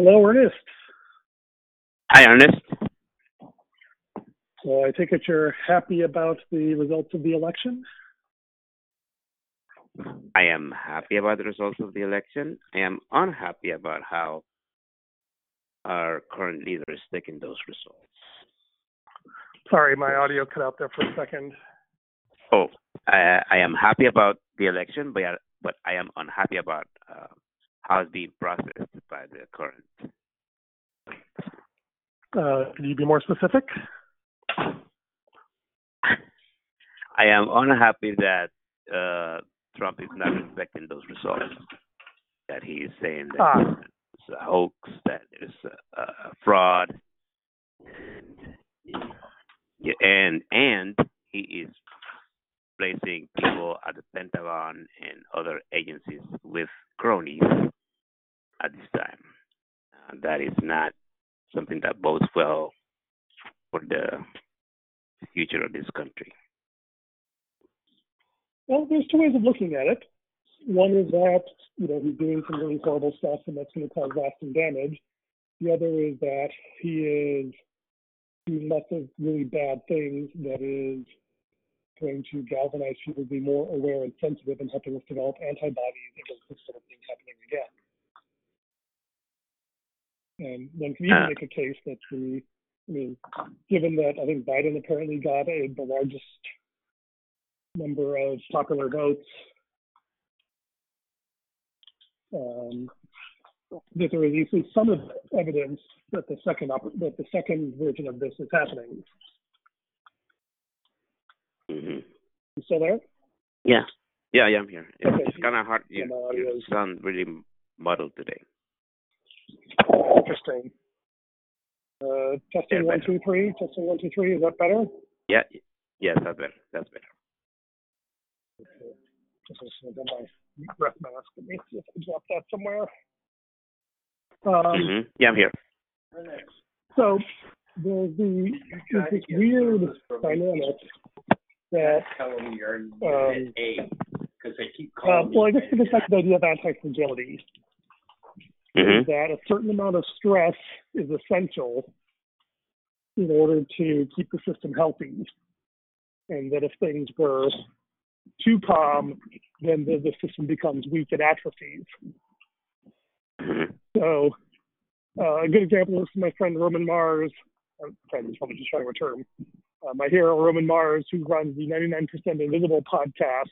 Hello, Ernest. Hi, Ernest. So I take it you're happy about the results of the election? I am happy about the results of the election. I am unhappy about how our current leader is taking those results. Sorry, my audio cut out there for a second. Oh, I, I am happy about the election, but but I am unhappy about uh, how it's being processed by the current. Uh, can you be more specific? I am unhappy that uh, Trump is not respecting those results. That he is saying that ah. it's a hoax, that it's a, a fraud, and and and he is placing people at the Pentagon and other agencies with cronies at this time. Uh, that is not something that bodes well for the future of this country. Well, there's two ways of looking at it. One is that you know he's doing some really horrible stuff, and that's going to cause lasting damage. The other is that he is doing lots of really bad things that is going to galvanize people to be more aware and sensitive and helping us develop antibodies against this sort of thing happening again. And one can even make a case that the, I mean, given that I think Biden apparently got a, the largest number of popular votes, um, that there is at least some evidence that the second op- that the second version of this is happening. Mm-hmm. You still there? Yeah, yeah, yeah, I'm here. It's, okay. it's kind of hard. You, you sound really muddled today. Interesting. Uh, testing one, two, three. Testing one, two, three. Is that better? Yeah. Yes, that's better. That's better. Okay. Just going to my breath mask. Let me see if I drop that somewhere. Um, mm-hmm. Yeah, I'm here. So there's the there's this weird dynamic that um, because they keep uh, calling. Uh, well, I guess it's like the idea of anti-fragility mm-hmm. that a certain amount of stress is essential in order to keep the system healthy. And that if things were too calm, then the, the system becomes weak and atrophies. Mm-hmm. So, uh, a good example is my friend Roman Mars. Uh, friend is probably just trying to term. Uh, my hero Roman Mars, who runs the 99% Invisible podcast,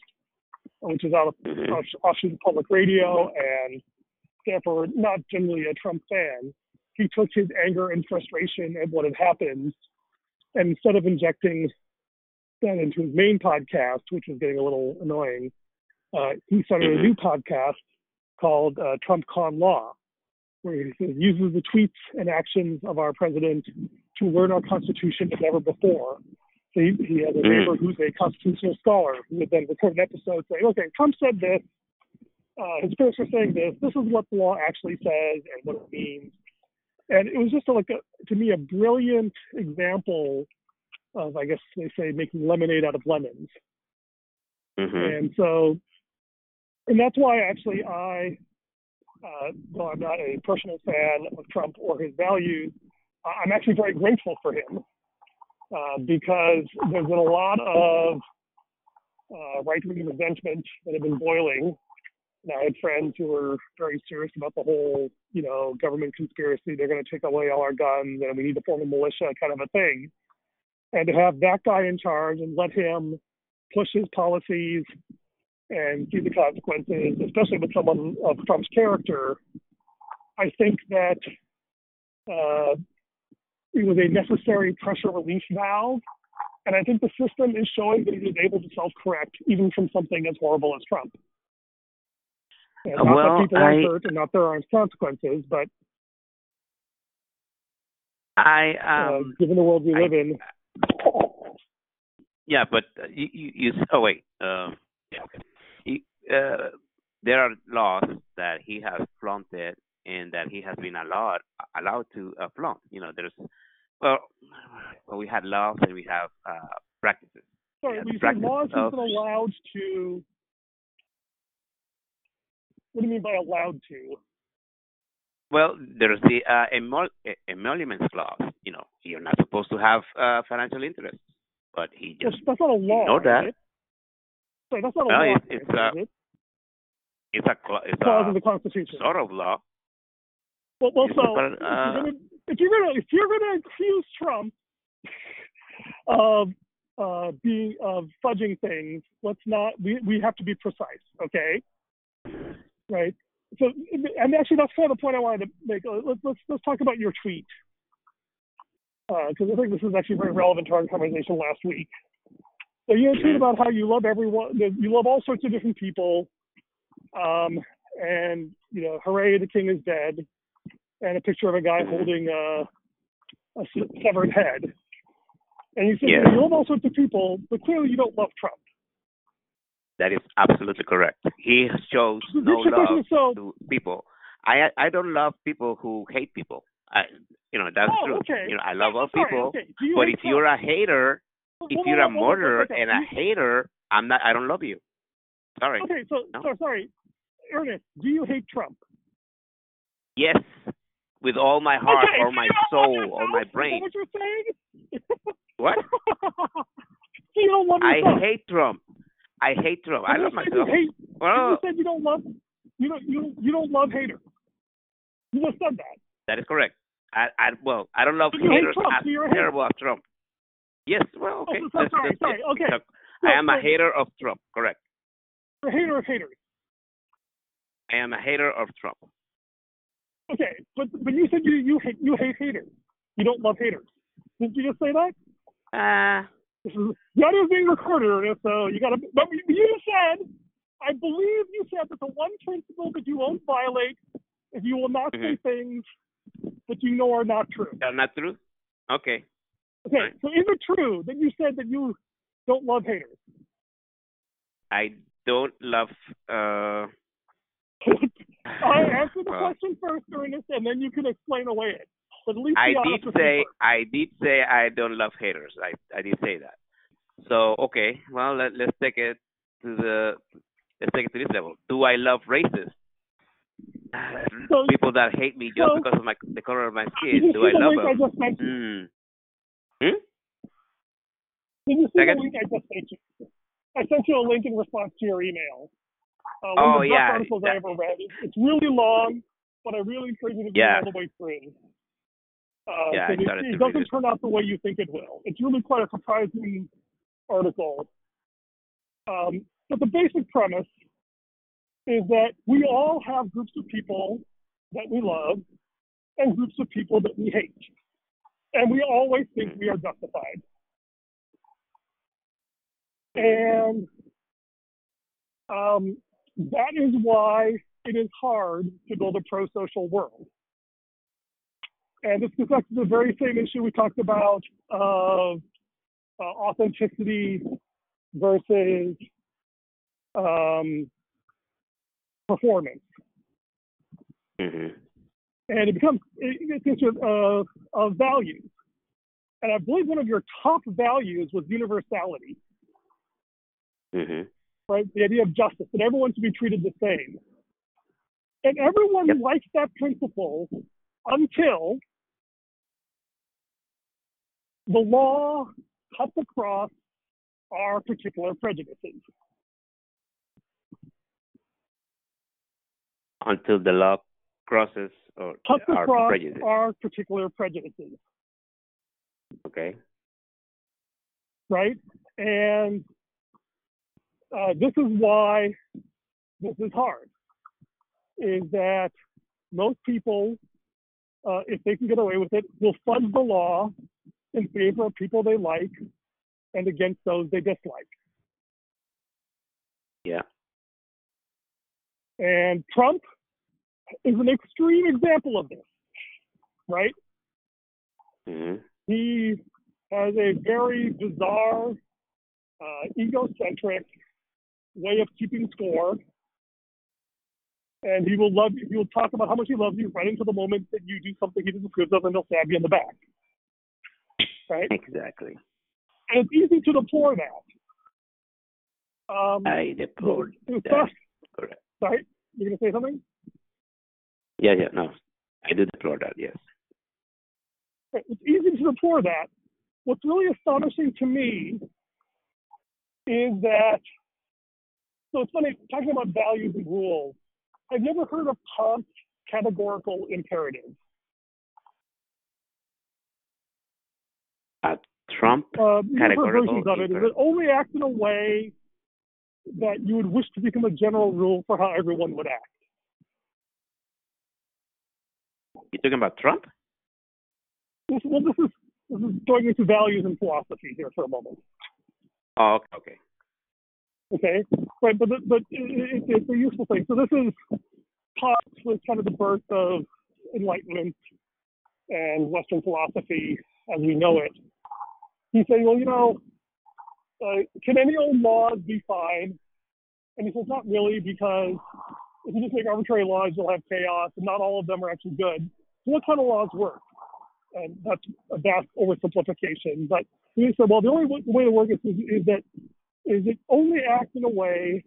which is out of mm-hmm. offshoot public radio and therefore not generally a Trump fan, he took his anger and frustration at what had happened, and instead of injecting that into his main podcast, which was getting a little annoying, uh, he started a mm-hmm. new podcast called uh, Trump Con Law, where he uses the tweets and actions of our president to learn our Constitution as never before. So he, he has a mm-hmm. neighbor who's a constitutional scholar who would then record an episode saying, okay, Trump said this, uh, his parents were saying this. This is what the law actually says and what it means. And it was just a, like a, to me a brilliant example of, I guess they say, making lemonade out of lemons. Mm-hmm. And so, and that's why actually I, uh, though I'm not a personal fan of Trump or his values, I'm actually very grateful for him uh, because there's been a lot of uh, right-wing resentment that have been boiling I had friends who were very serious about the whole, you know, government conspiracy. They're going to take away all our guns and we need to form a militia kind of a thing. And to have that guy in charge and let him push his policies and see the consequences, especially with someone of Trump's character, I think that uh, it was a necessary pressure relief valve. And I think the system is showing that it is able to self correct even from something as horrible as Trump. And not well, that people aren't hurt and not there aren't consequences, but I um, uh, given the world we I, live in. Yeah, but uh, you, you, you oh wait, um, yeah, okay. He, uh, there are laws that he has flaunted and that he has been allowed allowed to uh, flaunt. You know, there's well, well, we had laws and we have uh, practices. Sorry, we have laws have been allowed to what do you mean by allowed to? Well, there's the uh, emol- emoluments clause. You know, you're not supposed to have uh, financial interests, but he just that's not a law. know that. Right? Sorry, that's not a law. It's, it's a it? it's a cl- it's clause a in the Constitution. sort of law. Well, well so but, uh, if you're gonna if you're gonna accuse Trump of uh, being of fudging things, let's not. We we have to be precise, okay? Right. So, and actually, that's kind of the point I wanted to make. Uh, let's let's let's talk about your tweet because uh, I think this is actually very relevant to our conversation last week. So you tweet Mm-hmm. about how you love everyone, you love all sorts of different people, um, and you know, hooray, the king is dead, and a picture of a guy Mm-hmm. holding a, a severed head. And you said Yeah. you love all sorts of people, but clearly you don't love Trump. That is absolutely correct. He shows no here's the question, love so- to people. I I don't love people who hate people. I you know that's Oh, true. okay. You know I love all Sorry, people, okay. But if you're a hater, if you're a hold on, hold on, murderer and a hater, I'm not. I don't love you. Sorry. Okay, so, No. so sorry, Ernest, do you hate Trump? Yes, with all my heart, okay, or my you don't love soul, or my brain. what you're saying? What? you don't love I hate Trump. I hate Trump. I love myself. hate- Well, You said you don't love you don't you don't, you don't love haters. You just said that. that is correct. I, I well, I don't love you hate haters Trump, so you're hater. terrible as Trump. Yes, well, okay. Oh, sorry, sorry, okay. so I am a hater of Trump. Correct. You're a hater of haters. I am a hater of Trump. Okay, but but you said you you hate you hate haters. You don't love haters. Didn't you just say that? Uh, This is the audio is being recorded, so you got to. But you said, I believe you said that the one principle that you won't violate is you will not say things that you know are not true. not true. Okay. Okay, Right. so is it true that you said that you don't love haters? I don't love. Uh, I answer the well, question first, Ernest, and then you can explain away it. But at least I did say first. I did say I don't love haters. I I did say that. So okay, well let let's take it to the let's take it to this level. Do I love racists? So- People that hate me just so- because of my the color of my skin. Do I the love link I them? just mentioned? Hmm. Hmm? Did you see Second? the link I just sent you? I sent you a link in response to your email. Uh, one Oh, of the best yeah, articles I ever read. It's, it's really long, but I really encourage you to read Yeah. all the way through. Uh, Yeah, it, it doesn't turn out the way you think it will. It's really quite a surprising article. Um, but the basic premise is that we all have groups of people that we love and groups of people that we hate. And we always think we are justified. And um, that is why it is hard to build a pro social world. And this gets back to the very same issue we talked about of uh, authenticity versus um, performance. hmm And it becomes, it gets into uh, of values. And I believe one of your top values was universality. hmm right? The idea of justice, that everyone should be treated the same. And everyone Yep. likes that principle until the law cuts across our particular prejudices. Until the law crosses or Cuts our across prejudice. our particular prejudices, Okay. right? And uh, this is why this is hard, is that most people, uh, if they can get away with it, will fudge the law in favor of people they like and against those they dislike. Yeah. And Trump is an extreme example of this, right? hmm He has a very bizarre, uh, egocentric way of keeping score. And he will love you. He will talk about how much he loves you right into the moment that you do something he disapproves of, and he'll stab you in the back. Right? Exactly. And it's easy to deplore that. Um, I deplore that. Correct. sorry, you're going to say something? Yeah, yeah, no. I do deplore that, yes. It's easy to deplore that. What's really astonishing to me is that, so it's funny, talking about values and rules, I've never heard of Kant's categorical imperative. Uh, Trump uh, categorical of it. Is it only act in a way that you would wish to become a general rule for how everyone would act? You talking about Trump? Well, this is, this is going into values and philosophy here for a moment. Oh, okay. Okay, right, but but it, it, it's a useful thing. So this is Kant was kind of the birth of Enlightenment and Western philosophy as we know it. He's saying, well, you know, uh, can any old laws be fine? And he says, not really, because if you just make arbitrary laws, you'll have chaos, and not all of them are actually good. So what kind of laws work? And that's a vast oversimplification. But he said, well, the only way to work is, is that is it only act in a way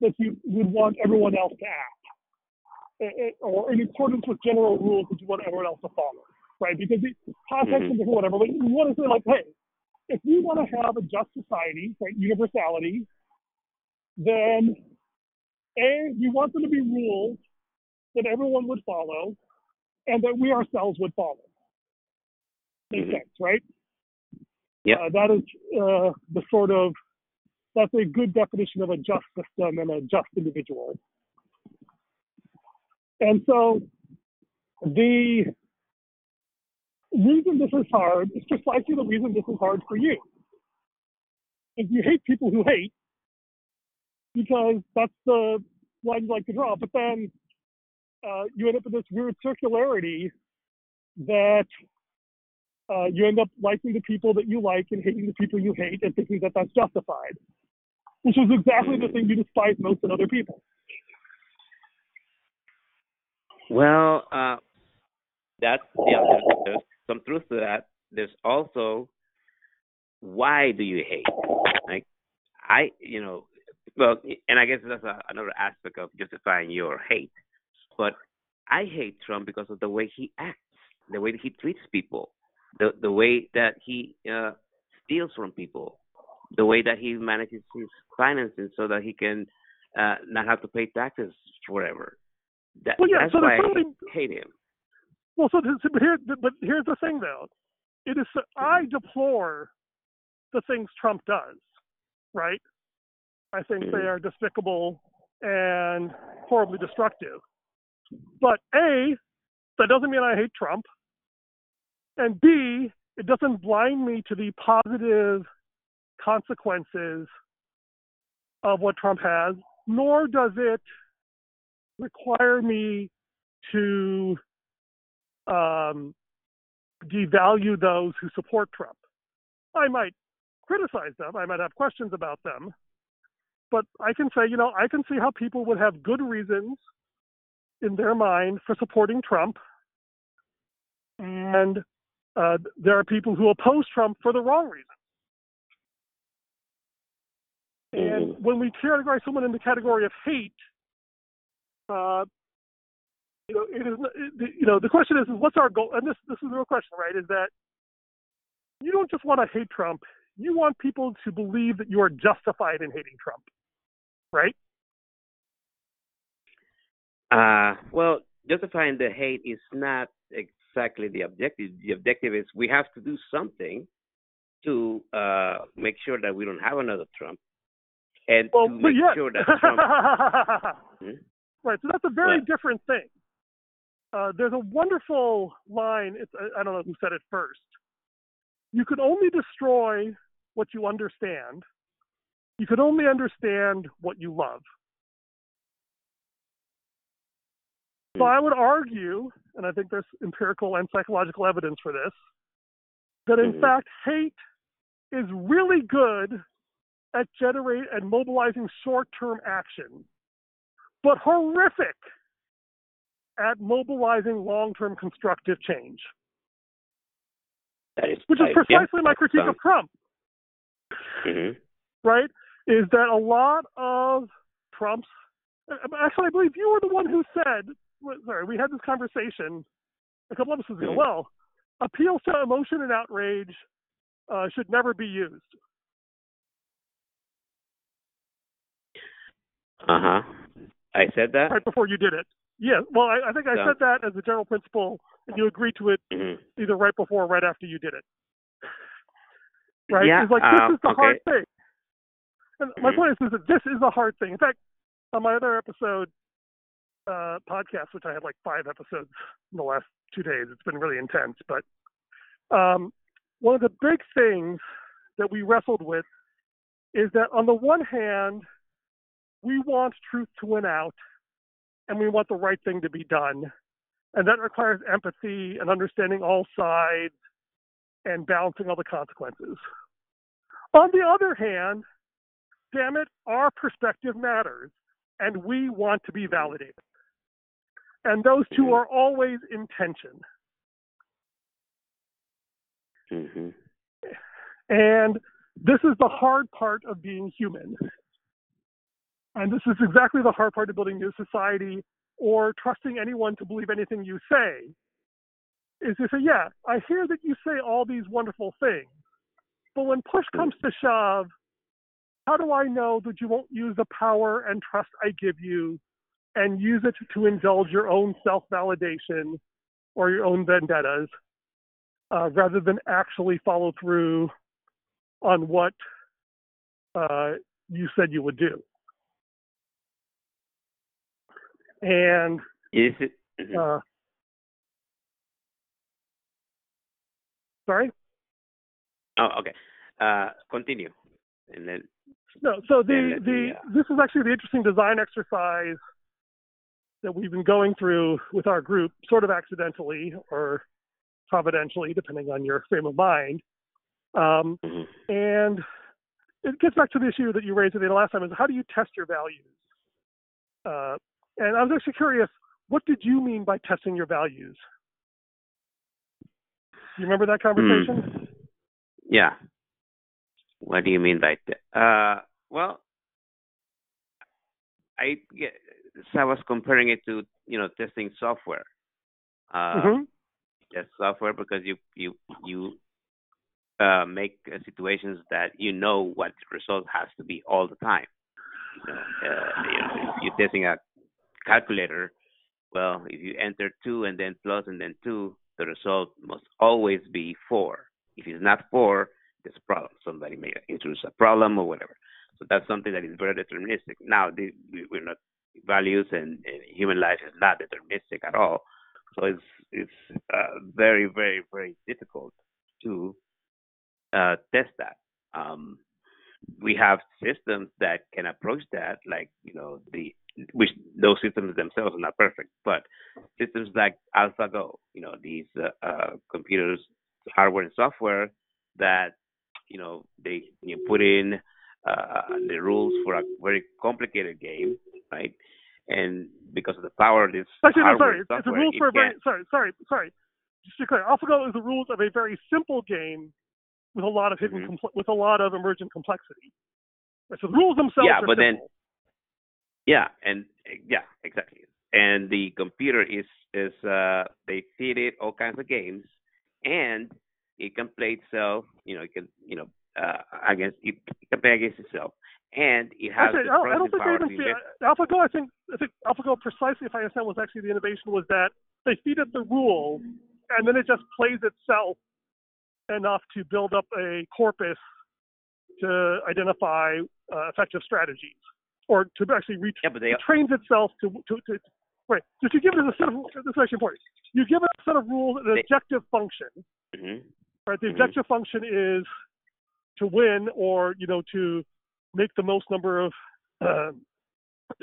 that you would want everyone else to act, or in accordance with general rules that you want everyone else to follow, right? Because the context mm-hmm. is whatever, but you want to say like, hey, if we want to have a just society, right, universality, then a you want there to be rules that everyone would follow, and that we ourselves would follow. Makes mm-hmm. sense, right? Yeah. Uh, that is uh, the sort of that's a good definition of a just system and a just individual. And so the reason this is hard is precisely the reason this is hard for you. If you hate people who hate, because that's the line you like to draw, but then uh, you end up with this weird circularity that uh, you end up liking the people that you like and hating the people you hate and thinking that that's justified which is exactly the thing you despise most in other people. Well, uh, that's yeah. There's, there's some truth to that. There's also why do you hate? Like I, you know, well, and I guess that's a, another aspect of justifying your hate. But I hate Trump because of the way he acts, the way that he treats people, the the way that he uh, steals from people, the way that he manages his finances so that he can uh, not have to pay taxes forever. That, well, yeah, that's so why I hate him. Well, so but here, but here's the thing, though. It is I deplore the things Trump does, right? I think mm-hmm. they are despicable and horribly destructive. But A, that doesn't mean I hate Trump. And B, it doesn't blind me to the positive consequences of what Trump has, nor does it require me to um, devalue those who support Trump. I might criticize them, I might have questions about them, but I can say, you know, I can see how people would have good reasons in their mind for supporting Trump. And uh, there are people who oppose Trump for the wrong reasons. And mm-hmm. when we categorize someone in the category of hate, uh, you know, it is, it, you know, the question is, is what's our goal? And this, this is the real question, right? Is that you don't just want to hate Trump. You want people to believe that you are justified in hating Trump, right? Uh, well, justifying the hate is not exactly the objective. The objective is we have to do something to uh, make sure that we don't have another Trump and well, to make yeah. sure that Trump. hmm? Right, so that's a very different thing. Uh, there's a wonderful line. It's I don't know who said it first. You can only destroy what you understand. You can only understand what you love. So hmm. I would argue, and I think there's empirical and psychological evidence for this, that in mm-hmm. fact hate is really good at generate and mobilizing short-term action, but horrific at mobilizing long-term constructive change. Is, which is precisely yeah, my critique of Trump. Mm-hmm. Right? Is that a lot of Trump's actually I believe you were the one who said sorry, we had this conversation a couple episodes ago. Mhm. Well, appeals to emotion and outrage uh, should never be used. Uh huh. I said that. right before you did it. Yeah, well, I, I think I Yeah. said that as a general principle, and you agreed to it Mhm. either right before or right after you did it. Right? Yeah. It's like um, this is the okay. hard thing. And my Mhm. point is, is that this is a hard thing. In fact, on my other episode uh, podcast, which I had like five episodes in the last two days, it's been really intense. But um, one of the big things that we wrestled with is that on the one hand, we want truth to win out, and we want the right thing to be done, and that requires empathy and understanding all sides and balancing all the consequences. On the other hand, damn it, our perspective matters, and we want to be validated. And those two Mhm. are always in tension. Mhm. And this is the hard part of being human. And this is exactly the hard part of building new society or trusting anyone to believe anything you say. Is to say, yeah, I hear that you say all these wonderful things, but when push comes to shove, how do I know that you won't use the power and trust I give you and use it to indulge your own self validation or your own vendettas uh, rather than actually follow through on what uh, you said you would do? And Is it? mhm. uh, sorry, Oh, okay. Uh, continue, and then. no. So the the me, uh, this is actually the interesting design exercise that we've been going through with our group, sort of accidentally or providentially, depending on your frame of mind. Um, Mhm. and it gets back to the issue that you raised me the last time: is how do you test your values? Uh, and I was actually curious, what did you mean by testing your values? You remember that conversation? Hmm. Yeah. What do you mean by that? Uh, well, I get, so I was comparing it to you know testing software. Uh, hmm Test software because you you you uh, make uh, situations that you know what the result has to be all the time. You know, uh, you know, you're testing a calculator, well, if you enter two and then plus and then two, the result must always be four. If it's not four, there's a problem. Somebody may introduce a problem or whatever. So that's something that is very deterministic. Now, the, we- we're not values and, and human life is not deterministic at all. So it's it's uh, very very very difficult to uh, test that. Um, we have systems that can approach that, like you know the which those systems themselves are not perfect, but systems like AlphaGo, you know these uh, uh, computers, hardware and software that you know they you put in uh, the rules for a very complicated game, right? And because of the power of this Actually, no, hardware sorry. and It's software, rules it for a very sorry, sorry, sorry. Just to be clear, AlphaGo is the rules of a very simple game with a lot of hidden Mhm. compl- with a lot of emergent complexity. Right, So the rules themselves Yeah, are but then- simple. Yeah, and uh, yeah, exactly. And the computer is is uh they feed it all kinds of games, and it can play itself. You know, it can you know uh against it, it can play against itself, and it has Actually, the I I don't think they even feed, invest. AlphaGo. I think I think AlphaGo precisely, if I understand, was actually the innovation was that they feed it the rules, and then it just plays itself enough to build up a corpus to identify uh, effective strategies, or to actually reach Yeah, but they it trains itself to, to, to right. So if you give it a set of this is actually important. You give it a set of rules an They- objective function. mhm. Right. The Mhm. objective function is to win, or you know, to make the most number of. Uh,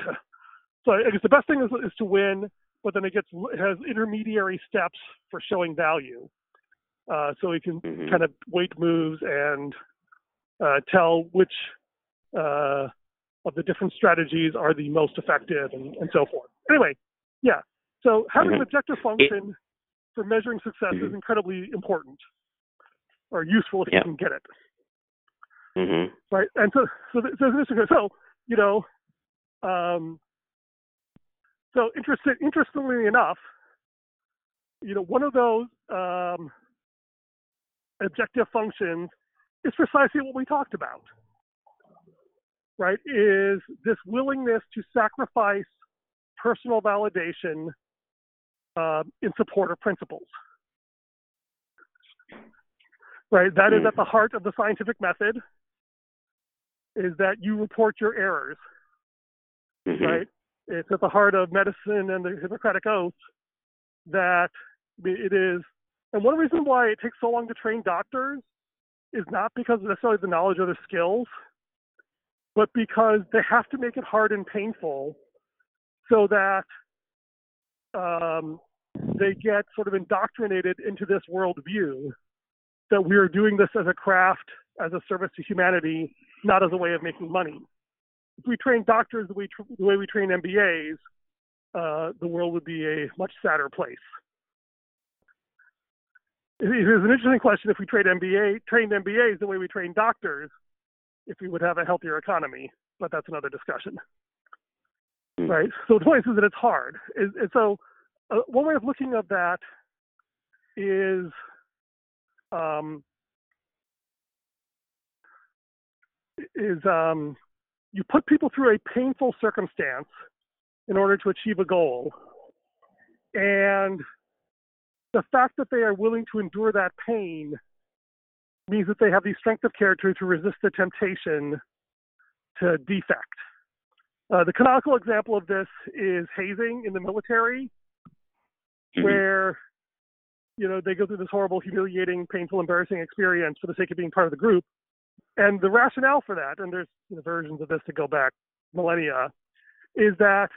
so I guess the best thing is, is to win, but then it gets it has intermediary steps for showing value. Uh, so we can Mhm. kind of weight moves and uh, tell which uh, of the different strategies are the most effective and, and so forth. Anyway, yeah. So having an Mhm. objective function for measuring success is Mhm. incredibly important or useful if Yeah. you can get it. Mhm. Right. And so, so, so this is. So, you know, um, so interested, interestingly enough, you know, one of those um, objective functions is precisely what we talked about, right? Is this willingness to sacrifice personal validation uh, in support of principles. Right, that is at the heart of the scientific method. Is that you report your errors, mm-hmm. right? It's at the heart of medicine and the Hippocratic Oath that it is. And one reason why it takes so long to train doctors is not because of necessarily the knowledge or the skills, but because they have to make it hard and painful so that um, they get sort of indoctrinated into this worldview that we are doing this as a craft, as a service to humanity, not as a way of making money. If we train doctors the way, the way we train MBAs, uh, the world would be a much sadder place. It is an interesting question if we trained MBA, trained MBAs the way we train doctors, if we would have a healthier economy, but that's another discussion. Hmm. Right. So the point is that it's hard. And so uh, one way of looking at that is um, is um, you put people through a painful circumstance in order to achieve a goal, and the fact that they are willing to endure that pain means that they have the strength of character to resist the temptation to defect. Uh, the canonical example of this is hazing in the military, mm-hmm. where you know they go through this horrible, humiliating, painful, embarrassing experience for the sake of being part of the group. And the rationale for that, and there's you know, versions of this to go back millennia, is that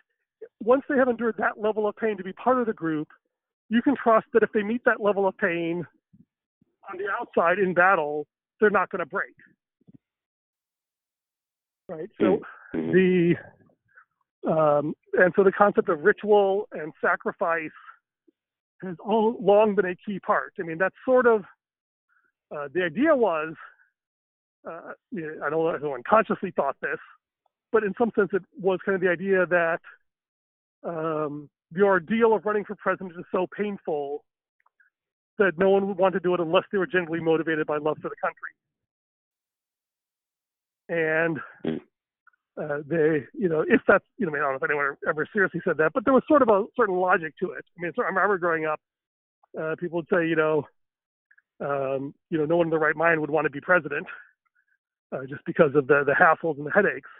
once they have endured that level of pain to be part of the group, you can trust that if they meet that level of pain on the outside in battle, they're not going to break. Right. So mm-hmm. the um, and so the concept of ritual and sacrifice has all long been a key part. I mean, that's sort of uh, the idea was. Uh, I don't know if anyone consciously thought this, but in some sense, it was kind of the idea that um, the ordeal of running for president is so painful that no one would want to do it unless they were genuinely motivated by love for the country. And hmm uh, they, you know, if that's, you know, I, mean, I don't know if anyone ever seriously said that, but there was sort of a certain logic to it. I mean, I remember growing up, uh, people would say, you know, um, you know, no one in the right mind would want to be president, uh, just because of the the hassles and the headaches.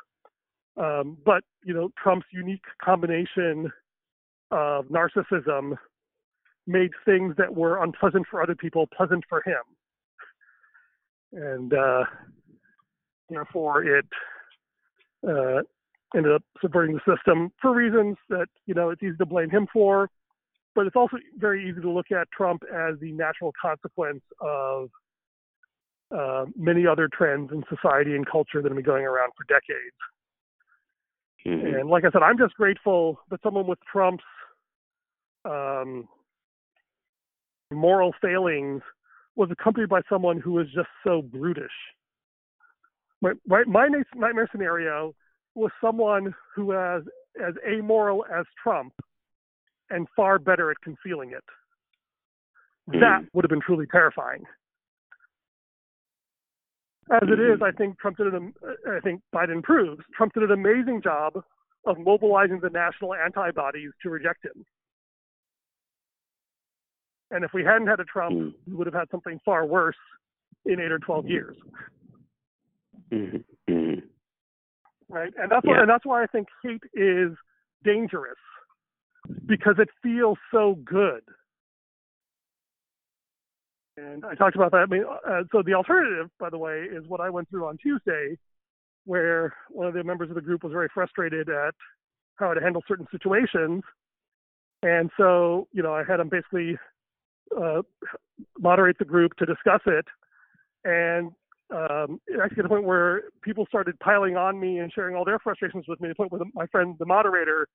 Um, but you know, Trump's unique combination of narcissism made things that were unpleasant for other people pleasant for him, and uh, therefore it uh, ended up subverting the system for reasons that you know it's easy to blame him for, but it's also very easy to look at Trump as the natural consequence of uh, many other trends in society and culture that have been going around for decades. Mm-hmm. And like I said, I'm just grateful that someone with Trump's um, moral failings was accompanied by someone who was just so brutish my, my, my nightmare scenario was someone who was as amoral as Trump and far better at concealing it. Mm. That would have been truly terrifying. As it is, I think Trump did an, I think Biden proves Trump did an amazing job of mobilizing the national antibodies to reject him. And if we hadn't had a Trump, mm. we would have had something far worse in eight or 12 years. Mm-hmm. mm-hmm. Right, and that's yeah. why, and that's why I think hate is dangerous because it feels so good. And I talked about that. I mean, uh, so the alternative, by the way, is what I went through on Tuesday, where one of the members of the group was very frustrated at how to handle certain situations, and so you know I had him basically uh, moderate the group to discuss it, and um, actually to the point where people started piling on me and sharing all their frustrations with me. To the point where the, my friend, the moderator,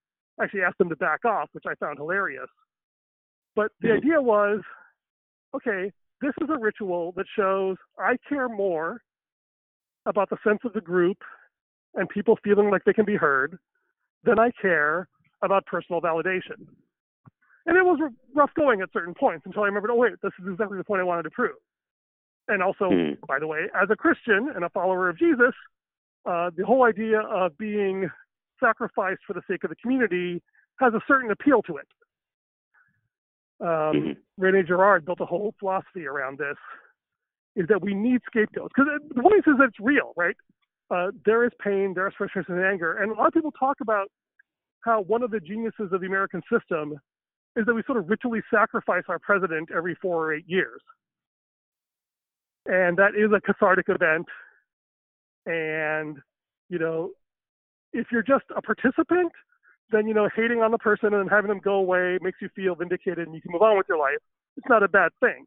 actually asked them to back off, which I found hilarious. But the mm-hmm. idea was, okay, this is a ritual that shows I care more about the sense of the group and people feeling like they can be heard than I care about personal validation. And it was rough going at certain points until I remembered, oh, wait, this is exactly the point I wanted to prove. And also, mm. by the way, as a Christian and a follower of Jesus, uh, the whole idea of being sacrificed for the sake of the community has a certain appeal to it. Um, mm-hmm. Rene Girard built a whole philosophy around this, is that we need scapegoats. Because the point is that it's real, right? Uh, there is pain, there is frustration and anger. And a lot of people talk about how one of the geniuses of the American system is that we sort of ritually sacrifice our president every four or eight years. And that is a cathartic event. And, you know, if you're just a participant, then, you know, hating on the person and having them go away makes you feel vindicated and you can move on with your life. It's not a bad thing.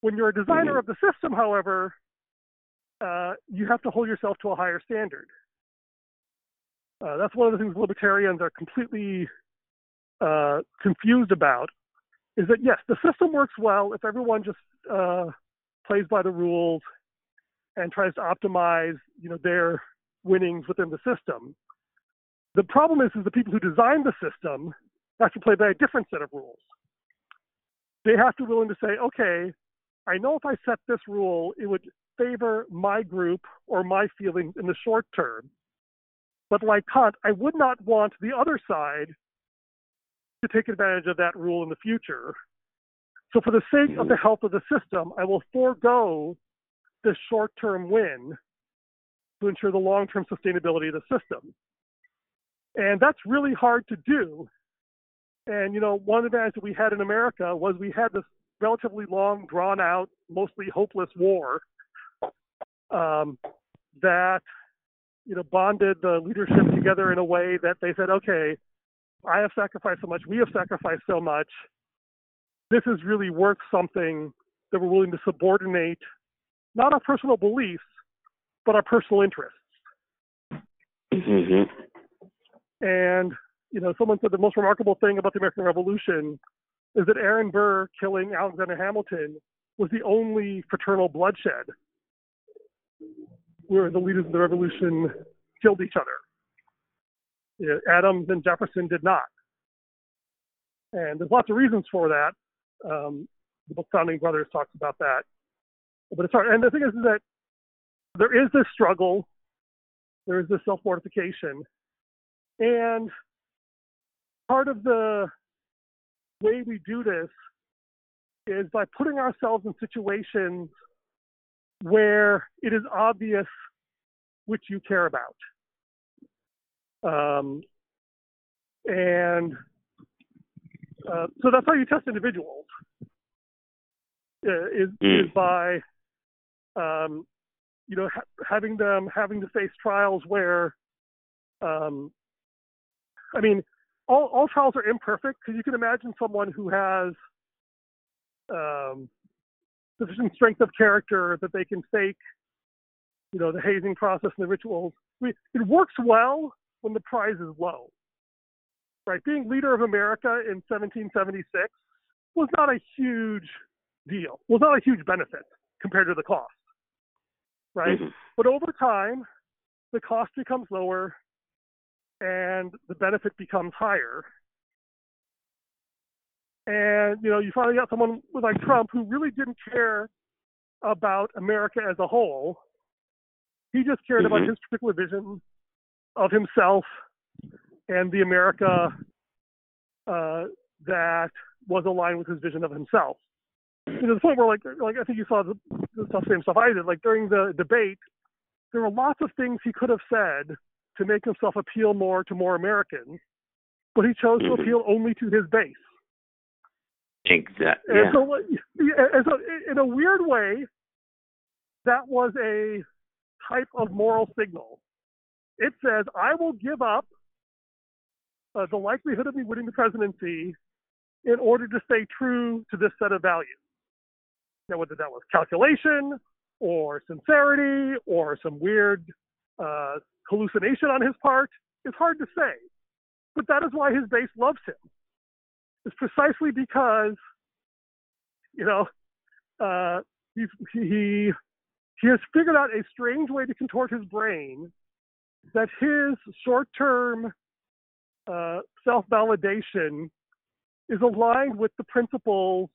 When you're a designer of the system, however, uh, you have to hold yourself to a higher standard. Uh, that's one of the things libertarians are completely uh, confused about. Is that yes, the system works well if everyone just uh, plays by the rules and tries to optimize, you know, their winnings within the system. The problem is, is the people who design the system have to play by a different set of rules. They have to be willing to say, okay, I know if I set this rule, it would favor my group or my feelings in the short term. But like Kant, I would not want the other side to take advantage of that rule in the future. So, for the sake of the mm-hmm. health of the system, I will forego the short term win to ensure the long term sustainability of the system. And that's really hard to do. And, you know, one advantage that we had in America was we had this relatively long, drawn out, mostly hopeless war um, that you know bonded the leadership together in a way that they said, okay, I have sacrificed so much, we have sacrificed so much. This is really worth something that we're willing to subordinate not our personal beliefs, but our personal interests. Mm-hmm. And you know, someone said the most remarkable thing about the American Revolution is that Aaron Burr killing Alexander Hamilton was the only fraternal bloodshed where the leaders of the revolution killed each other. Adams and Jefferson did not. And there's lots of reasons for that. Um, the book Founding Brothers talks about that. But it's hard. And the thing is, is that there is this struggle, there is this self mortification. And part of the way we do this is by putting ourselves in situations where it is obvious which you care about. Um, and uh, so that's how you test individuals uh, is, mm. is by um, you know ha- having them having to face trials where um, I mean all, all trials are imperfect because you can imagine someone who has um, sufficient strength of character that they can fake, you know, the hazing process and the rituals. I mean, it works well when the prize is low. Right? Being leader of America in 1776 was not a huge deal, was not a huge benefit compared to the cost. Right? Mm-hmm. But over time, the cost becomes lower and the benefit becomes higher. And you know, you finally got someone like Trump who really didn't care about America as a whole. He just cared mm-hmm. about his particular vision of himself and the America uh, that was aligned with his vision of himself. You know, the point where, like, like I think you saw the, the same stuff I did. Like during the debate, there were lots of things he could have said to make himself appeal more to more Americans, but he chose mm-hmm. to appeal only to his base. Exactly. And, so, and so, in a weird way, that was a type of moral signal. It says, I will give up uh, the likelihood of me winning the presidency in order to stay true to this set of values. Now, whether that was calculation or sincerity or some weird uh, hallucination on his part is hard to say. But that is why his base loves him. It's precisely because, you know, uh, he he has figured out a strange way to contort his brain that his short-term uh, self validation is aligned with the principles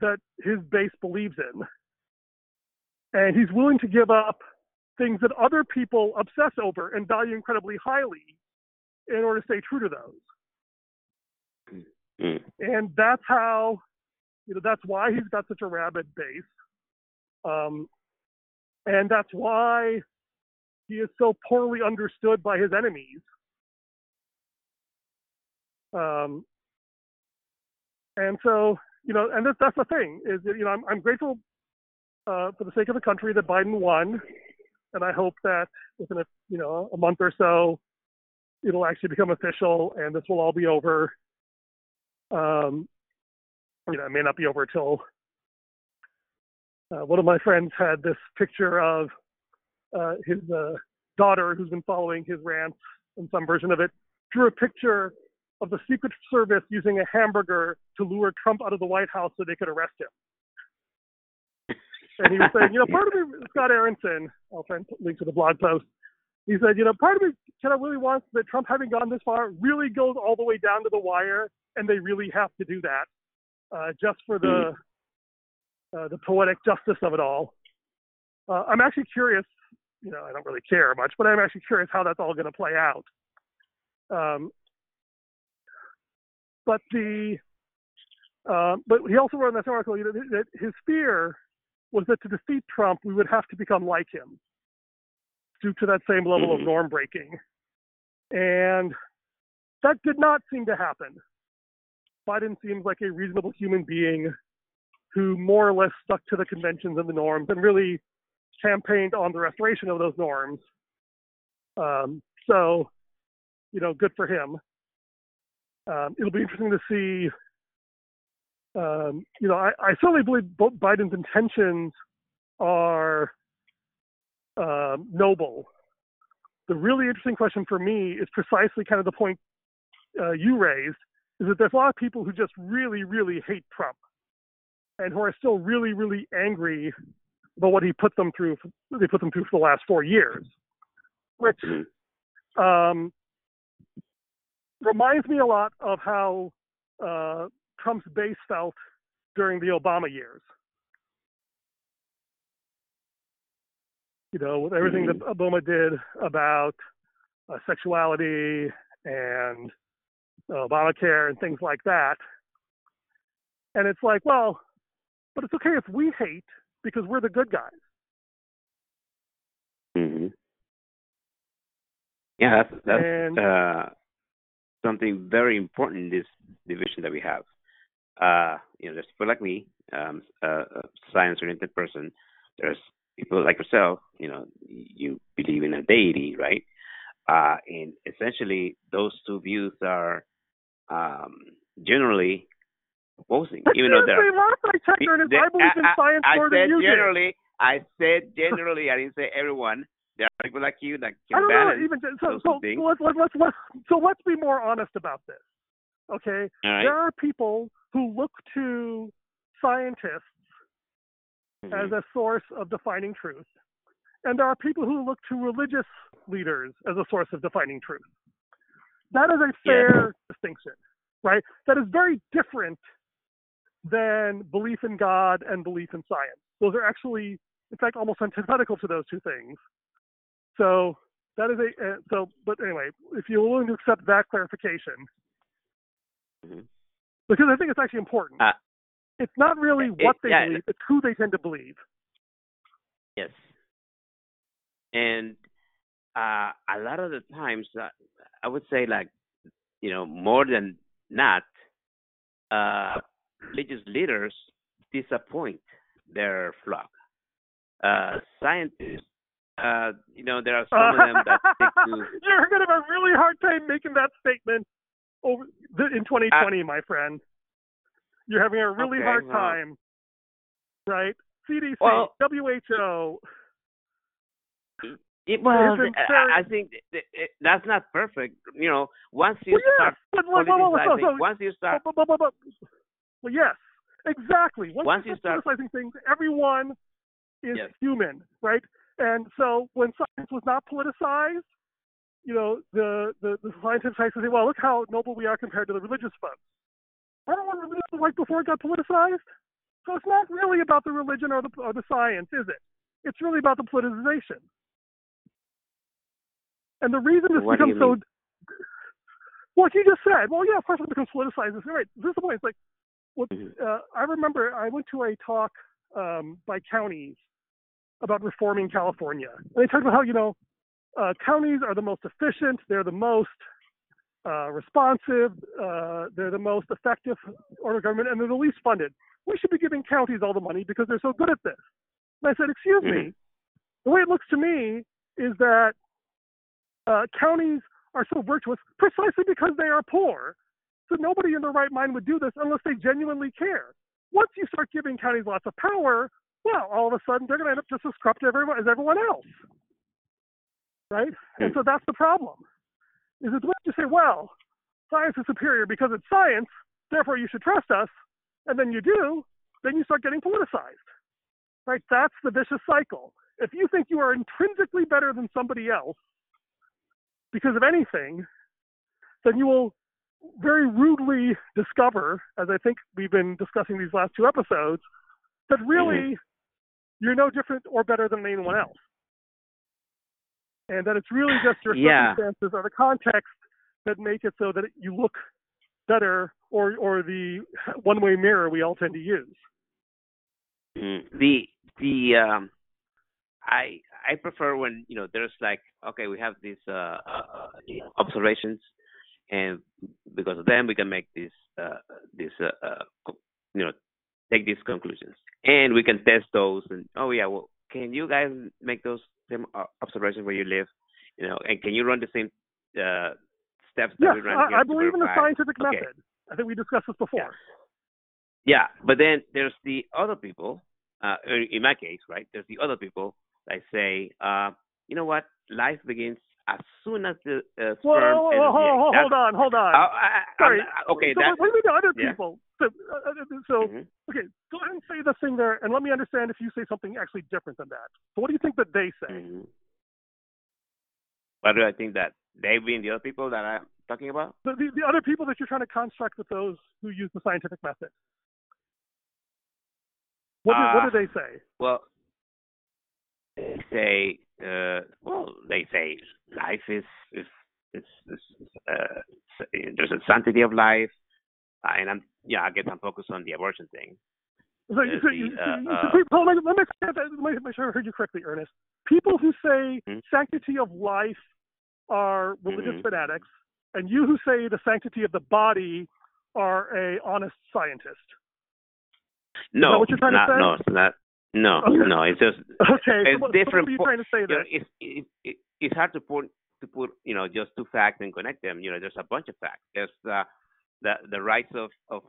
that his base believes in. And he's willing to give up things that other people obsess over and value incredibly highly in order to stay true to those. Mm. And that's how, you know, that's why he's got such a rabid base. Um, and that's why he is so poorly understood by his enemies. Um, and so, you know, and that's, that's the thing is, that, you know, I'm, I'm grateful uh, for the sake of the country that Biden won, and I hope that within a, you know, a month or so, it'll actually become official, and this will all be over. Um, you know, it may not be over till uh, one of my friends had this picture of uh, his uh, daughter, who's been following his rants in some version of it, drew a picture of the Secret Service using a hamburger to lure Trump out of the White House so they could arrest him. And he was saying, you know, part of me, Scott Aaronson, I'll try and link to the blog post. He said, you know, part of me kind of really wants that Trump, having gone this far, really goes all the way down to the wire, and they really have to do that uh, just for the uh, the poetic justice of it all. Uh, I'm actually curious. You know, I don't really care much, but I'm actually curious how that's all going to play out. Um, but the uh, but he also wrote in this article you know, that his fear was that to defeat Trump, we would have to become like him due to that same level of norm breaking. And that did not seem to happen. Biden seems like a reasonable human being who more or less stuck to the conventions and the norms and really campaigned on the restoration of those norms. Um, so, you know, good for him. Um, it'll be interesting to see. Um, you know, I, I certainly believe Biden's intentions are um, noble. The really interesting question for me is precisely kind of the point uh, you raised, is that there's a lot of people who just really, really hate Trump and who are still really, really angry about what he put them through. They put them through for the last four years, which mm-hmm. um, reminds me a lot of how uh, Trump's base felt during the Obama years. You know, with everything that mm-hmm. Obama did about uh, sexuality and Obamacare and things like that. And it's like, well, but it's okay if we hate because we're the good guys. Mm-hmm. Yeah, that's that's and, uh, something very important in this division that we have. Uh, you know, there's people like me, um, a, science-oriented person. There's people like yourself. You know, you believe in a deity, right? Uh, and essentially, those two views are um, generally opposing, but even though they're. They, I believe in science I, more I than you generally. I said generally. I didn't say everyone. There are people like you that can I don't balance know, even so. So, let's let's let's so let's be more honest about this. Okay, right. there are people who look to scientists mm-hmm. as a source of defining truth, and there are people who look to religious leaders as a source of defining truth. That is a fair yeah. distinction, right? That is very different than belief in God and belief in science. Those are actually, in fact, almost antithetical to those two things. So that is a uh, so. But anyway, if you're willing to accept that clarification, mm-hmm. because I think it's actually important. Uh, it's not really it, what they yeah, believe; it's who they tend to believe. Yes, and uh, a lot of the times, uh, I would say, like you know, more than not, uh, religious leaders disappoint their flock. Uh, scientists uh, you know, there are some of them that stick to. You're going to have a really hard time making that statement over in 2020, uh, my friend. You're having a really okay, hard well, time, right? CDC, well, WHO. It, well, I, I think that's not perfect. You know, once you well, start but, well, well, so, so, once you start, well, yes, exactly. Once, once you start criticizing things, everyone is yes. human, right? And so when science was not politicized, you know, the, the, the scientists try to say, well, look how noble we are compared to the religious folks. I don't want religion like before it got politicized. So it's not really about the religion or the, or the science, is it? It's really about the politicization. And the reason this what becomes so what you just said. Well, yeah, of course it becomes politicized. Right. This is the point. It's like, what, Mhm. uh, I remember I went to a talk um, by counties about reforming California. And they talked about how, you know, uh, counties are the most efficient, they're the most uh, responsive, uh, they're the most effective order of government, and they're the least funded. We should be giving counties all the money because they're so good at this. And I said, excuse me, the way it looks to me is that uh, counties are so virtuous precisely because they are poor. So nobody in their right mind would do this unless they genuinely care. Once you start giving counties lots of power, well, all of a sudden they're going to end up just as corrupt as everyone, as everyone else, right? And hmm. so that's the problem. Is it's when you say, well, science is superior because it's science, therefore you should trust us, and then you do, then you start getting politicized, right? That's the vicious cycle. If you think you are intrinsically better than somebody else because of anything, then you will very rudely discover, as I think we've been discussing these last two episodes, that really you're no different or better than anyone else. And that it's really just your Yeah. circumstances or the context that make it so that you look better or, or the one way mirror we all tend to use. Mm. The the um, I I prefer when you know there's like okay we have these uh, uh know, observations and because of them we can make these uh these uh, uh you know take these conclusions and we can test those and oh yeah well can you guys make those same uh, observations where you live you know and can you run the same uh steps that Yes, we run here I, I believe in the scientific Okay. method. I think we discussed this before. Yeah, but then there's the other people. Uh, in my case, right? There's the other people that say, uh, you know what? Life begins as soon as the uh, sperm whoa, whoa, egg. hold, That's- on, hold on. Uh, I, Sorry. I'm- okay, so that. what do you mean other yeah. people? So, uh, uh, so mhm. okay, go ahead and say the thing there, and let me understand if you say something actually different than that. So, what do you think that they say? Mhm. What do I think that they being the other people that I'm talking about? The, the, the other people that you're trying to construct with those who use the scientific method. What, do, what Uh, do they say? Well, they say, uh, well, they say life is is is, is uh, there's a sanctity of life, uh, and I'm yeah, I guess I'm focused on the abortion thing. So, you, so, you, uh, so, so let me, let make sure I heard you correctly, Ernest. People who say Hmm? sanctity of life are religious Mhm. fanatics, and you who say the sanctity of the body are a honest scientist. No, what you're trying to say? no, it's not. No, Okay. no, it's just Okay, It's so what, different what are you trying to say you know, it's it, it, it's hard to put to put you know just two facts and connect them. You know, there's a bunch of facts. There's uh, the the rights of of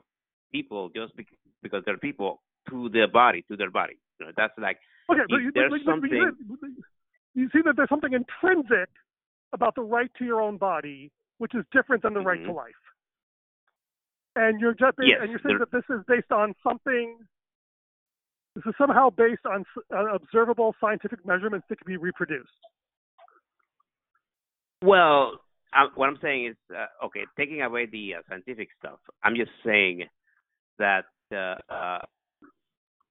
people just bec because they're people to their body to their body. You know, that's like Okay, but you, there's but you- see that there's something intrinsic about the right to your own body, which is different than the right to life. And you're just Yes, and you're saying that this is based on something. This is somehow based on uh, observable scientific measurements that can be reproduced. Well, i what I'm saying is, uh, okay, taking away the uh, scientific stuff, I'm just saying that uh, uh,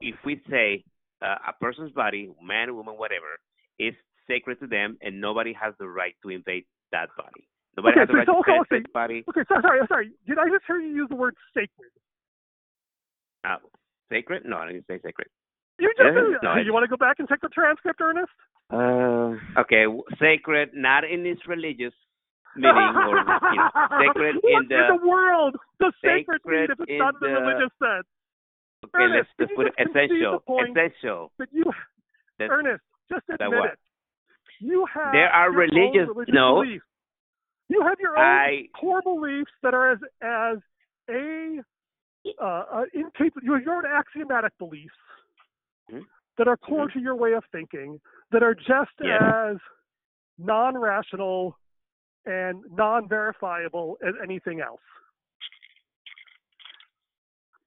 if we say uh, a person's body, man, woman, whatever, is sacred to them, and nobody has the right to invade that body. Nobody Okay, has the so- right so- to okay, penetrate okay. the body. Okay, so, sorry, sorry. Did I just hear you use the word sacred? Sacred? No, I didn't say sacred. You just Yeah, no, you want to go back and check the transcript, Ernest? Uh, okay, sacred, not in its religious meaning, or you know, sacred in the. the world does sacred mean sacred if it's in not the the- religious sense? Okay, Ernest, let's just put it essential. Essential. But you, That- Ernest, just admit it. You have There are your religious- religious no. beliefs. You have your own I core beliefs that are as as a uh, uh, incapable. You have your own axiomatic beliefs Mhm. that are core to your way of thinking that are just Yes. as non-rational and non-verifiable as anything else.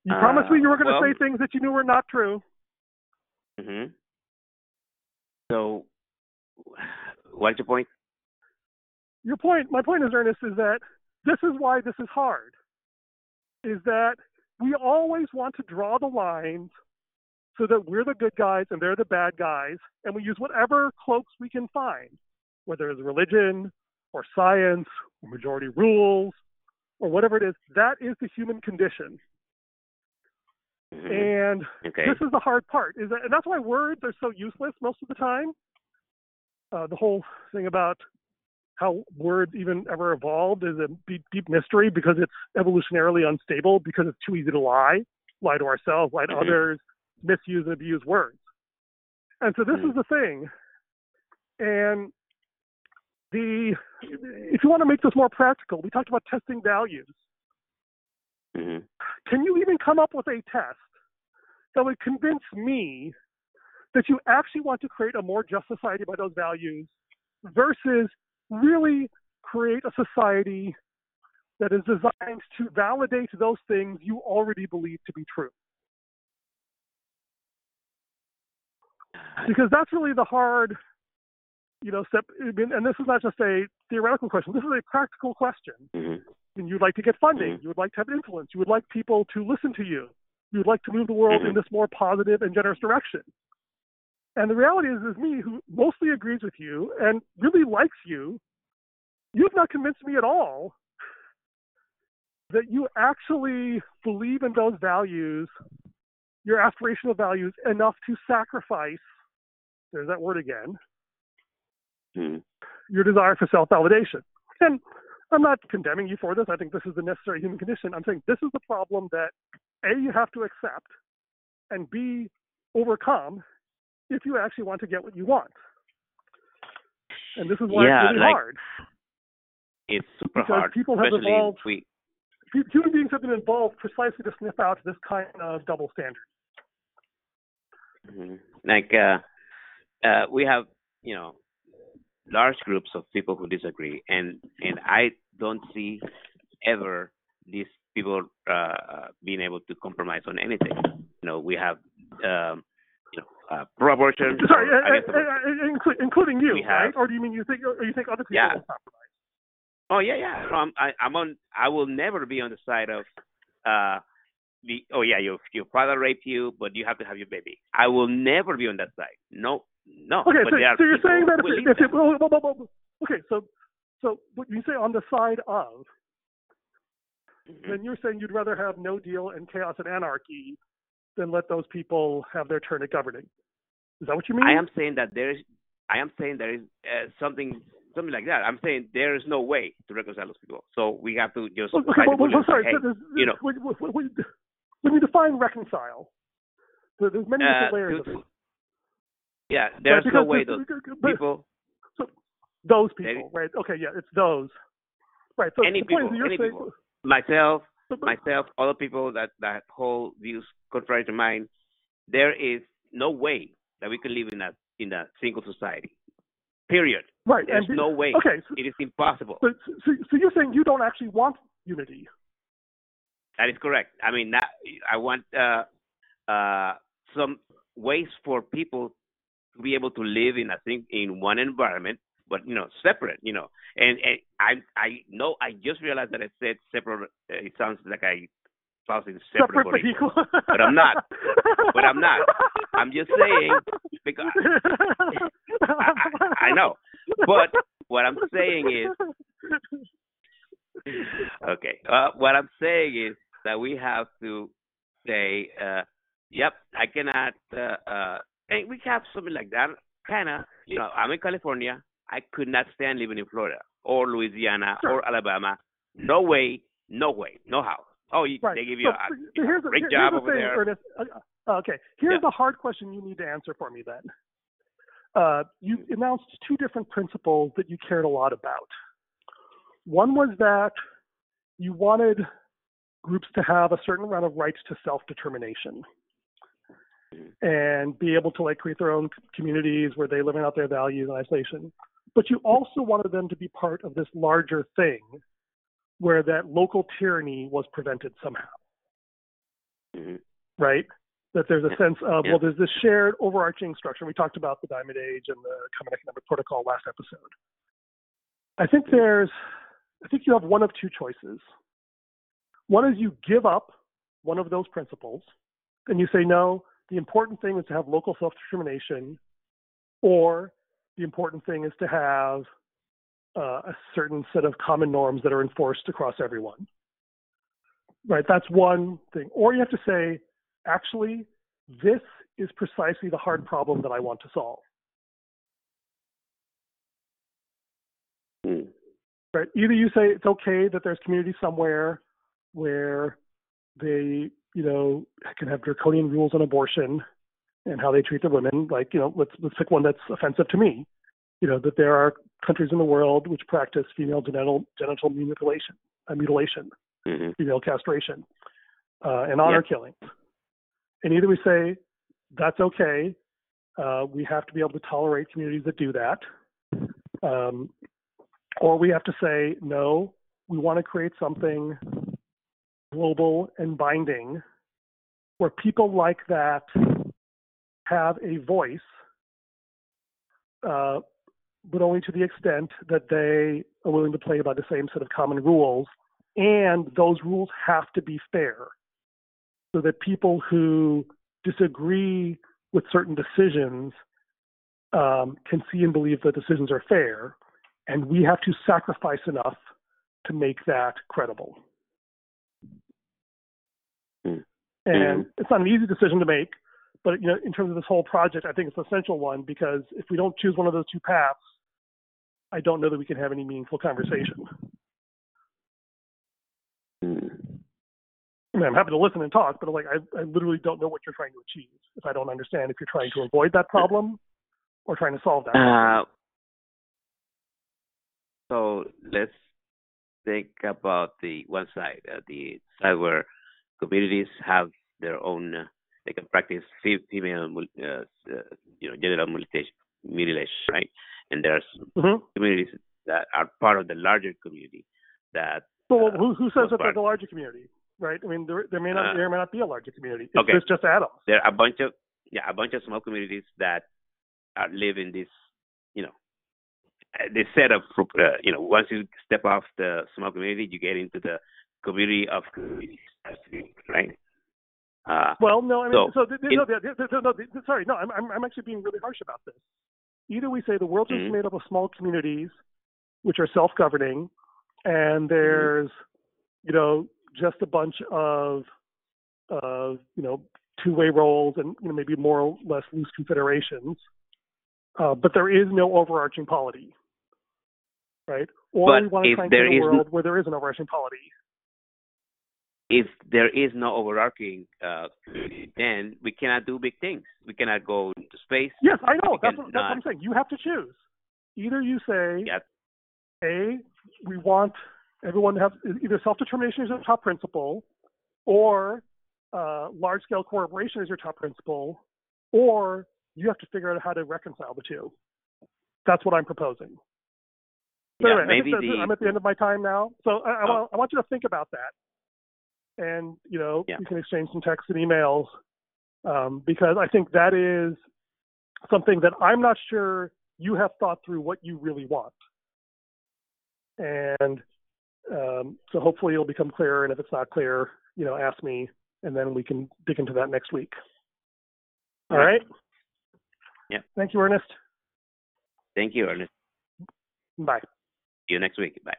You promised me you were going to Uh, well- say things that you knew were not true. hmm So, what's your point? your point, my point is, Ernest, is that this is why this is hard. Is that we always want to draw the lines so that we're the good guys and they're the bad guys, and we use whatever cloaks we can find, whether it's religion or science or majority rules or whatever it is. That is the human condition. Mm-hmm. And Okay. this is the hard part, is that, and that's why words are so useless most of the time. Uh, the whole thing about how words even ever evolved is a deep, deep mystery because it's evolutionarily unstable because it's too easy to lie, lie to ourselves, lie to Mhm. others, misuse and abuse words. And so this Mhm. is the thing. And the if you want to make this more practical, we talked about testing values. hmm Can you even come up with a test that would convince me that you actually want to create a more just society by those values versus really create a society that is designed to validate those things you already believe to be true? Because that's really the hard, you know, step. And this is not just a theoretical question. This is a practical question. hmm And you'd like to get funding. Mhm. You would like to have influence. You would like people to listen to you. You would like to move the world in Mhm. this more positive and generous direction. And the reality is, is me who mostly agrees with you and really likes you, you've not convinced me at all that you actually believe in those values, your aspirational values, enough to sacrifice, there's that word again, hmm your desire for self validation. And I'm not condemning you for this. I think this is the necessary human condition. I'm saying this is the problem that A, you have to accept, and B, overcome if you actually want to get what you want. And this is why Yeah, it's really like- hard. It's super Because hard, people have evolved- we. Human beings have been involved precisely to sniff out this kind of double standard. Mhm. Like uh, uh, we have, you know, large groups of people who disagree, and and I don't see ever these people uh, being able to compromise on anything. You know, we have, um, uh, pro-abortion. Sorry, or uh, uh, uh, including you, have- right? Or do you mean you think, or you think other people Yeah. will compromise? Oh yeah, yeah. No, I'm I, I'm on. I will never be on the side of uh the. Oh yeah, your your father raped you, but you have to have your baby. I will never be on that side. No, no. Okay, but so, so you're saying that if, if it, well, well, well, okay, so so what you say on the side of, Mhm. then you're saying you'd rather have no deal and chaos and anarchy than let those people have their turn at governing. Is that what you mean? I am saying that there is. I am saying there is uh, something something like that. I'm saying there is no way to reconcile those people. So we have to just. Well, okay, bite the well, well, say, sorry. hey, so you know, when, when, when, you define reconcile, so there's many uh, different layers to- of it. yeah, there's Right, no way those people. Those There- people, right? Okay, yeah, it's those. Right. So Any the point is people, you're any saying, people. myself, myself, other people that that hold views contrary to mine, there is no way that we can live in a in a single society. Period. right. There's and, no way. Okay, so, It is impossible. But so, so you're saying you don't actually want unity? That is correct. I mean, that, I want uh, uh, some ways for people to be able to live in, I think, in one environment, but you know, separate. You know, and, and I I know I just realized that I said separate. Uh, it sounds like I spouting separate, Separate but but equal. equal. But I'm not. But I'm not. I'm just saying because I, I, I know. But what I'm saying is okay. Uh, what I'm saying is that we have to say, uh, yep, I cannot. Uh, uh, and we have something like that, kind of. You know, I'm in California. I could not stand living in Florida or Louisiana Sure. or Alabama. No way, no way, no how. Oh, you, Right. they give you So, a, so here's the, great job the over thing, there. Ernest. Uh, uh, okay, here's Yeah. the hard question you need to answer for me then. Uh, you announced two different principles that you cared a lot about. One was that you wanted groups to have a certain amount of rights to self-determination and be able to like create their own communities where they live out their values in isolation. But you also wanted them to be part of this larger thing where that local tyranny was prevented somehow Mhm. right? That there's a sense of, Yeah. well, there's this shared overarching structure. We talked about the Diamond Age and the Common Economic Protocol last episode. I think there's, I think you have one of two choices. One is you give up one of those principles and you say, no, the important thing is to have local self determination, or the important thing is to have uh, a certain set of common norms that are enforced across everyone. Right? That's one thing. Or you have to say, actually, this is precisely the hard problem that I want to solve. Mm. Right? Either you say it's okay that there's community somewhere where they, you know, can have draconian rules on abortion and how they treat their women. Like, you know, let's let's pick one that's offensive to me. You know, that there are countries in the world which practice female genital genital mutilation, uh, mutilation, hmm female castration, uh, and honor Yeah. killings. And either we say that's okay, uh, we have to be able to tolerate communities that do that, um, or we have to say no, we want to create something global and binding where people like that have a voice, uh, but only to the extent that they are willing to play by the same set of common rules. And those rules have to be fair so that people who disagree with certain decisions um, can see and believe that decisions are fair. And we have to sacrifice enough to make that credible. Mm. And it's not an easy decision to make, but you know, in terms of this whole project, I think it's an essential one because if we don't choose one of those two paths, I don't know that we can have any meaningful conversation. I mean, I'm happy to listen and talk, but like, I, I literally don't know what you're trying to achieve if I don't understand if you're trying to avoid that problem or trying to solve that. Uh, so let's think about the one side, uh, the side where communities have their own, they can practice female, uh, uh, you know, genital mutilation, right? And there's Mhm. communities that are part of the larger community that So uh, who, who says that there's a larger community, right? I mean, there, there may not, Uh, there may not be a larger community. It's okay. just, just adults. there are a bunch of yeah a bunch of small communities that are live in this you know uh, this set of uh, you know once you step off the small community you get into the community of communities right uh Well, no, I mean, So, so, th- th- in- no, th- no, th- sorry, no, I'm, I'm, I'm actually being really harsh about this. Either we say the world is Mhm. made up of small communities, which are self-governing, and there's, you know, just a bunch of, of, you know, two-way roles and you know maybe more or less loose confederations, uh, but there is no overarching polity, right? Or But we want to try and there create a world where there is an overarching polity. If there is no overarching uh then we cannot do big things we cannot go into space Yes, I know. That's what, that's what I'm saying. You have to choose. Either you say, yeah A, we want everyone to have either self determination as your top principle, or uh, large scale cooperation as your top principle, or you have to figure out how to reconcile the two. That's what I'm proposing. So yeah anyway, maybe the I'm at the end of my time now. So I, I, Oh. I want you to think about that. And, you know, Yeah. we can exchange some texts and emails um, because I think that is something that I'm not sure you have thought through what you really want. And um, so hopefully it'll become clearer. And if it's not clear, you know, ask me and then we can dig into that next week. All Yeah. right? Yeah. Thank you, Ernest. thank you Ernest. Bye. see you next week bye